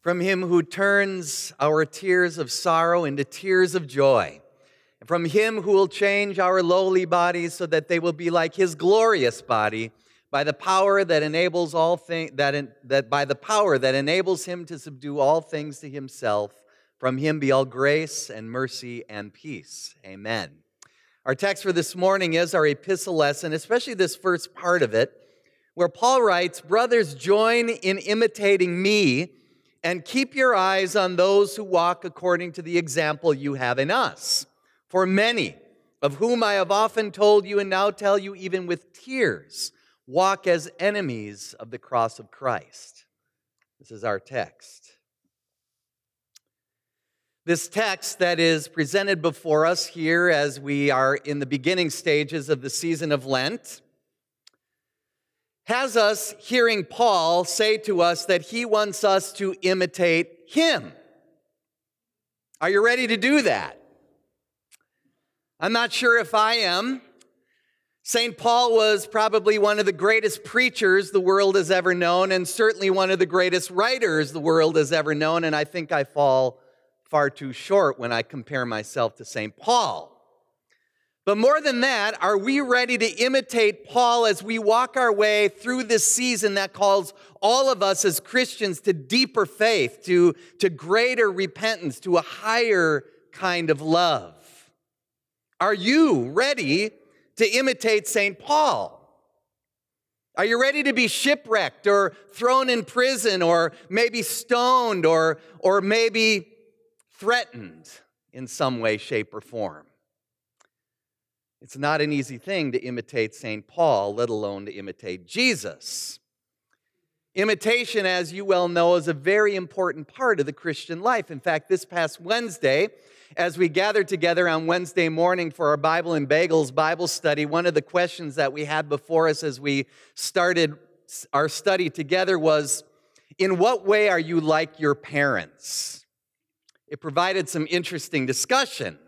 from him who turns our tears of sorrow into tears of joy, and from him who will change our lowly bodies so that they will be like his glorious body by the power that enables all things that, that by the power that enables him to subdue all things to himself. From him be all grace and mercy and peace. Amen. Our text for this morning is our epistle lesson especially this first part of it where paul writes brothers join in imitating me and keep your eyes on those who walk according to the example you have in us. For many, of whom I have often told you and now tell you even with tears, walk as enemies of the cross of Christ. This is our text. This text that is presented before us here as we are in the beginning stages of the season of Lent has us hearing Paul say to us that he wants us to imitate him. Are you ready to do that? I'm not sure if I am. St. Paul was probably one of the greatest preachers the world has ever known, and certainly one of the greatest writers the world has ever known, and I think I fall far too short when I compare myself to St. Paul. But more than that, are we ready to imitate Paul as we walk our way through this season that calls all of us as Christians to deeper faith, to, to greater repentance, to a higher kind of love? Are you ready to imitate St. Paul? Are you ready to be shipwrecked or thrown in prison or maybe stoned or, or maybe threatened in some way, shape, or form? It's not an easy thing to imitate St. Paul, let alone to imitate Jesus. Imitation, as you well know, is a very important part of the Christian life. In fact, this past Wednesday, as we gathered together on Wednesday morning for our Bible and Bagels Bible study, one of the questions that we had before us as we started our study together was In what way are you like your parents? It provided some interesting discussion.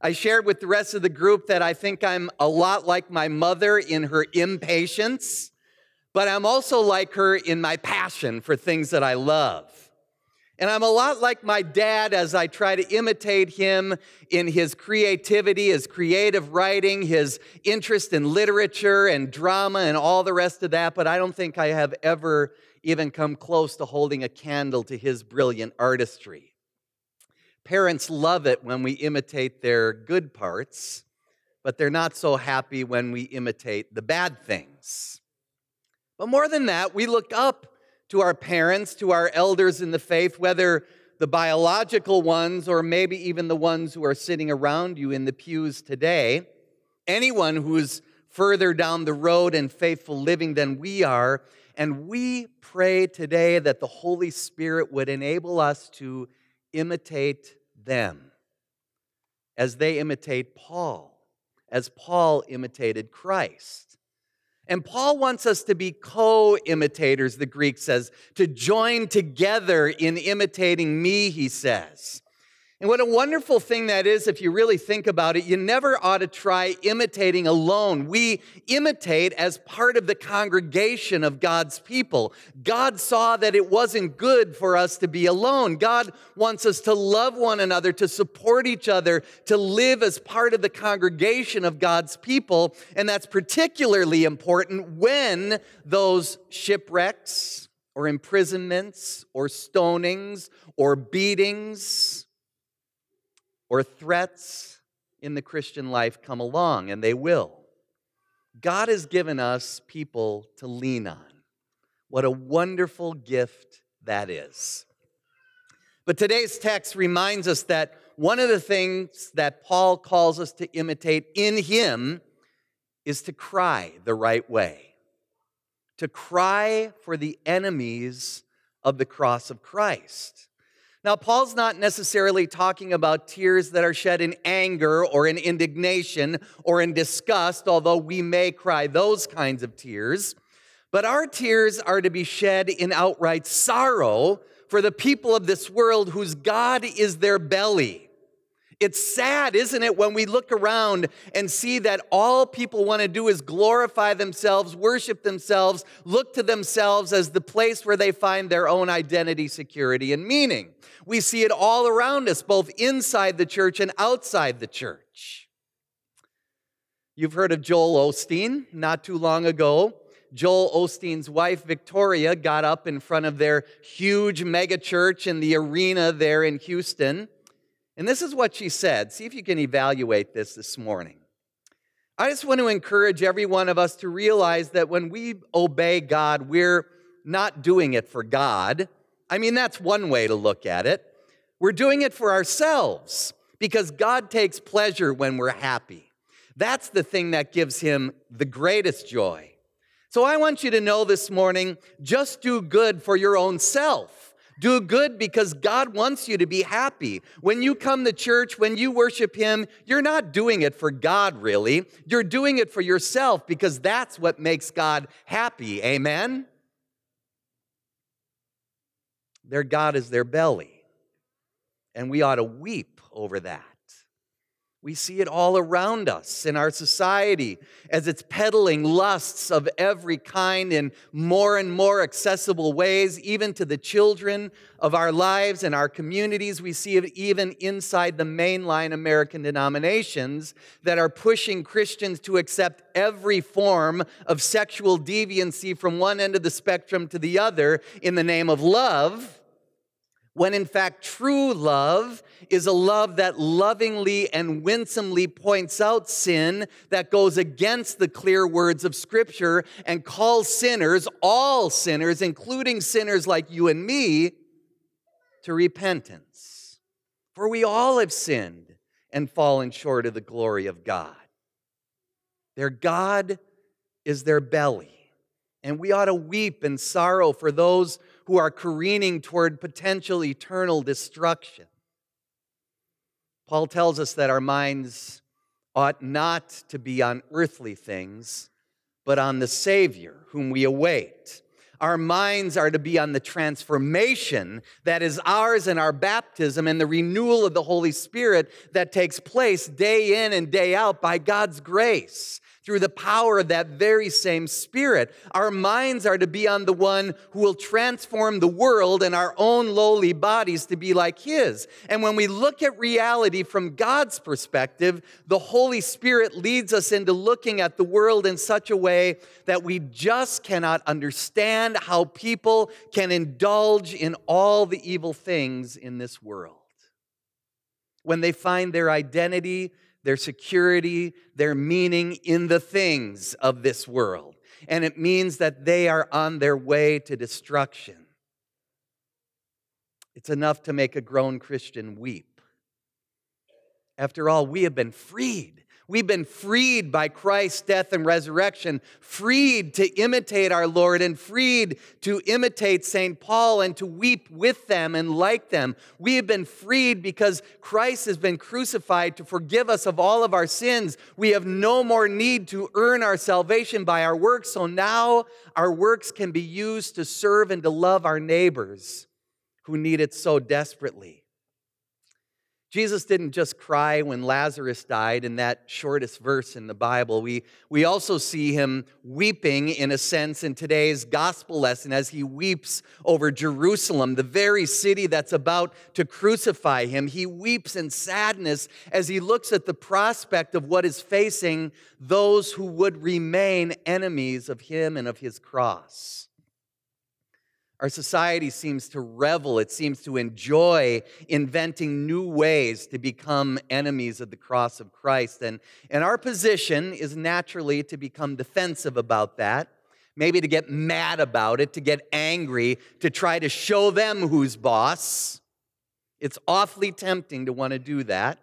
I shared with the rest of the group that I think I'm a lot like my mother in her impatience, but I'm also like her in my passion for things that I love. And I'm a lot like my dad as I try to imitate him in his creativity, his creative writing, his interest in literature and drama and all the rest of that, but I don't think I have ever even come close to holding a candle to his brilliant artistry. Parents love it when we imitate their good parts, but they're not so happy when we imitate the bad things. But more than that, we look up to our parents, to our elders in the faith, whether the biological ones or maybe even the ones who are sitting around you in the pews today. Anyone who's further down the road in faithful living than we are. And we pray today that the Holy Spirit would enable us to imitate them as they imitate Paul, as Paul imitated Christ. And Paul wants us to be co imitators, the Greek says, to join together in imitating me, he says. And what a wonderful thing that is if you really think about it. You never ought to try imitating alone. We imitate as part of the congregation of God's people. God saw that it wasn't good for us to be alone. God wants us to love one another, to support each other, to live as part of the congregation of God's people. And that's particularly important when those shipwrecks or imprisonments or stonings or beatings or threats in the Christian life come along, and they will. God has given us people to lean on. What a wonderful gift that is. But today's text reminds us that one of the things that Paul calls us to imitate in him is to cry the right way, to cry for the enemies of the cross of Christ. Now, Paul's not necessarily talking about tears that are shed in anger or in indignation or in disgust, although we may cry those kinds of tears. But our tears are to be shed in outright sorrow for the people of this world whose God is their belly. It's sad, isn't it, when we look around and see that all people want to do is glorify themselves, worship themselves, look to themselves as the place where they find their own identity, security, and meaning. We see it all around us, both inside the church and outside the church. You've heard of Joel Osteen not too long ago. Joel Osteen's wife, Victoria, got up in front of their huge mega church in the arena there in Houston and this is what she said. See if you can evaluate this this morning. I just want to encourage every one of us to realize that when we obey God, we're not doing it for God. I mean, that's one way to look at it. We're doing it for ourselves because God takes pleasure when we're happy. That's the thing that gives him the greatest joy. So I want you to know this morning just do good for your own self. Do good because God wants you to be happy. When you come to church, when you worship Him, you're not doing it for God, really. You're doing it for yourself because that's what makes God happy. Amen? Their God is their belly. And we ought to weep over that. We see it all around us in our society as it's peddling lusts of every kind in more and more accessible ways, even to the children of our lives and our communities. We see it even inside the mainline American denominations that are pushing Christians to accept every form of sexual deviancy from one end of the spectrum to the other in the name of love when in fact true love is a love that lovingly and winsomely points out sin that goes against the clear words of Scripture and calls sinners, all sinners, including sinners like you and me, to repentance. For we all have sinned and fallen short of the glory of God. Their God is their belly. And we ought to weep and sorrow for those who are careening toward potential eternal destruction. Paul tells us that our minds ought not to be on earthly things, but on the Savior whom we await. Our minds are to be on the transformation that is ours in our baptism and the renewal of the Holy Spirit that takes place day in and day out by God's grace through the power of that very same Spirit. Our minds are to be on the one who will transform the world and our own lowly bodies to be like His. And when we look at reality from God's perspective, the Holy Spirit leads us into looking at the world in such a way that we just cannot understand how people can indulge in all the evil things in this world. When they find their identity, their security, their meaning in the things of this world. And it means that they are on their way to destruction. It's enough to make a grown Christian weep. After all, we have been freed We've been freed by Christ's death and resurrection, freed to imitate our Lord and freed to imitate St. Paul and to weep with them and like them. We have been freed because Christ has been crucified to forgive us of all of our sins. We have no more need to earn our salvation by our works. So now our works can be used to serve and to love our neighbors who need it so desperately. Jesus didn't just cry when Lazarus died in that shortest verse in the Bible. We, we also see him weeping, in a sense, in today's gospel lesson as he weeps over Jerusalem, the very city that's about to crucify him. He weeps in sadness as he looks at the prospect of what is facing those who would remain enemies of him and of his cross. Our society seems to revel, it seems to enjoy inventing new ways to become enemies of the cross of Christ. And, and our position is naturally to become defensive about that, maybe to get mad about it, to get angry, to try to show them who's boss. It's awfully tempting to want to do that,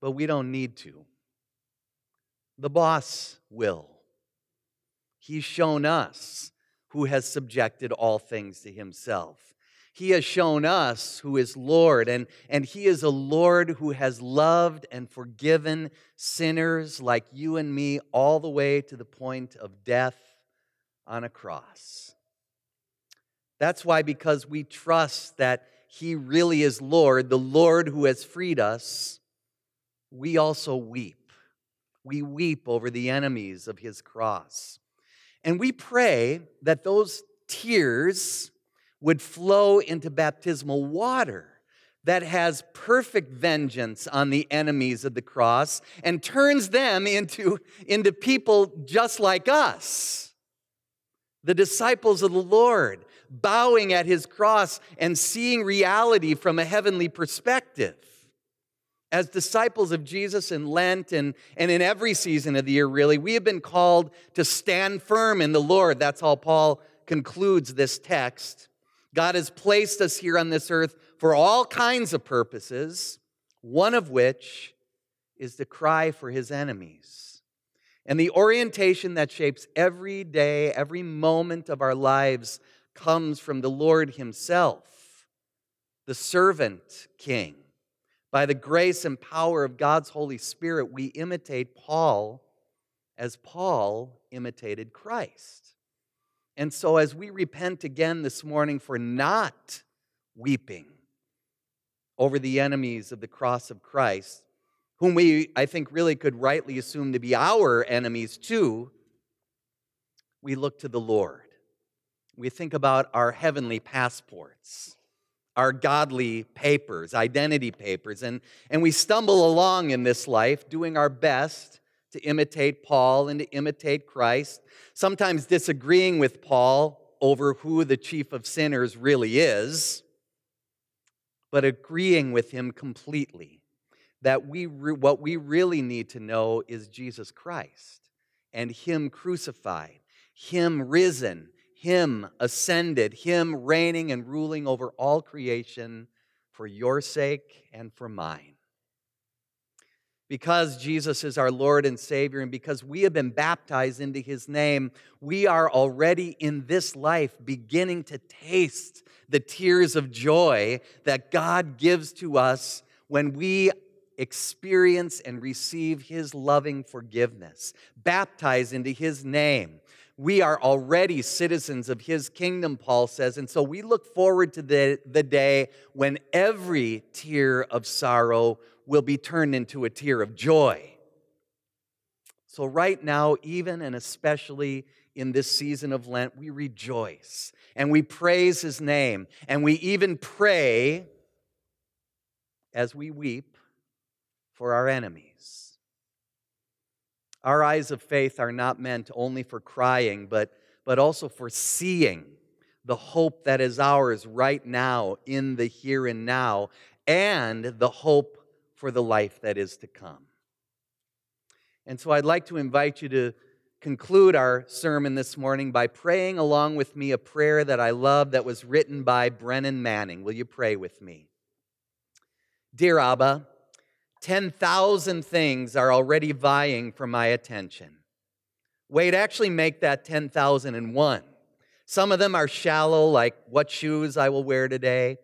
but we don't need to. The boss will. He's shown us who has subjected all things to himself. He has shown us who is Lord, and, and He is a Lord who has loved and forgiven sinners like you and me all the way to the point of death on a cross. That's why, because we trust that he really is Lord, the Lord who has freed us, we also weep. We weep over the enemies of his cross. And we pray that those tears would flow into baptismal water that has perfect vengeance on the enemies of the cross and turns them into, into people just like us, the disciples of the Lord bowing at his cross and seeing reality from a heavenly perspective. As disciples of Jesus in Lent and, and in every season of the year, really, we have been called to stand firm in the Lord. That's how Paul concludes this text. God has placed us here on this earth for all kinds of purposes, one of which is to cry for his enemies. And the orientation that shapes every day, every moment of our lives comes from the Lord Himself, the servant king. By the grace and power of God's Holy Spirit, we imitate Paul as Paul imitated Christ. And so, as we repent again this morning for not weeping over the enemies of the cross of Christ, whom we, I think, really could rightly assume to be our enemies too, we look to the Lord we think about our heavenly passports, our godly papers, identity papers, and, and we stumble along in this life doing our best to imitate Paul and to imitate Christ, sometimes disagreeing with Paul over who the chief of sinners really is, but agreeing with him completely that we re- what we really need to know is Jesus Christ and him crucified, him risen, him ascended, Him reigning and ruling over all creation for your sake and for mine. Because Jesus is our Lord and Savior, and because we have been baptized into His name, we are already in this life beginning to taste the tears of joy that God gives to us when we experience and receive His loving forgiveness, baptized into His name we are already citizens of his kingdom, Paul says. And so we look forward to the, the day when every tear of sorrow will be turned into a tear of joy. So, right now, even and especially in this season of Lent, we rejoice and we praise his name. And we even pray as we weep for our enemies. Our eyes of faith are not meant only for crying, but, but also for seeing the hope that is ours right now in the here and now, and the hope for the life that is to come. And so I'd like to invite you to conclude our sermon this morning by praying along with me a prayer that I love that was written by Brennan Manning. Will you pray with me? Dear Abba, 10,000 things are already vying for my attention. Wait, actually make that 10,001. Some of them are shallow, like what shoes I will wear today,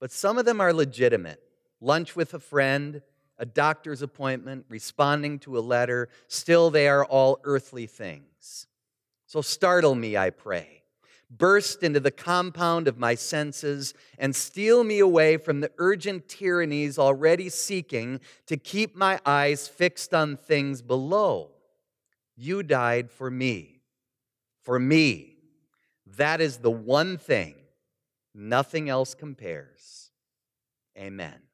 but some of them are legitimate. Lunch with a friend, a doctor's appointment, responding to a letter. Still, they are all earthly things. So startle me, I pray burst into the compound of my senses and steal me away from the urgent tyrannies already seeking to keep my eyes fixed on things below. You died for me. For me. That is the one thing. Nothing else compares. Amen.